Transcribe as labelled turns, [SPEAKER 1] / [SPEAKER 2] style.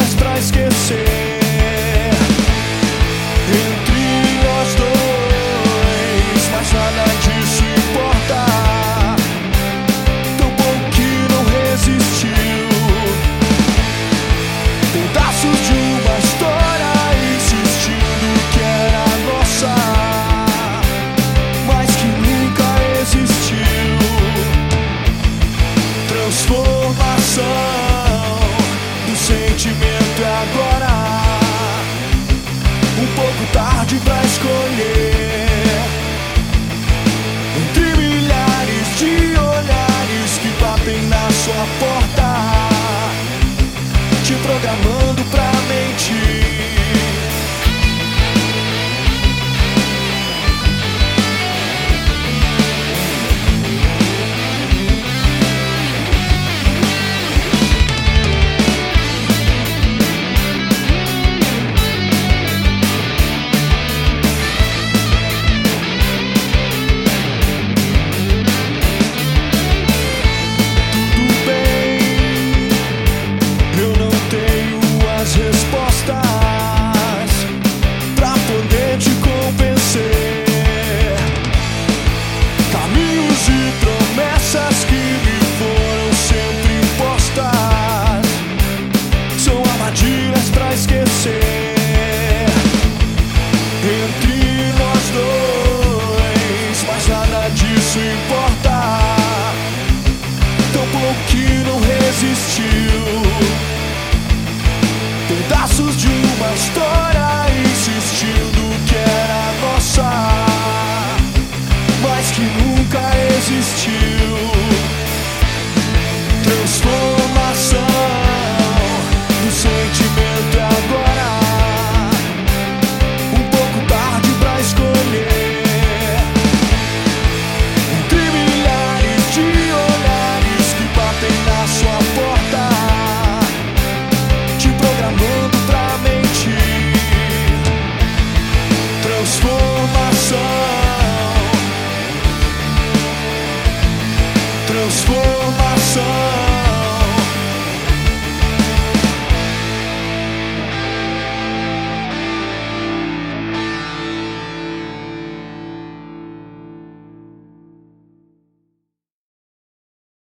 [SPEAKER 1] olhas pra esquerda. empty Transformação.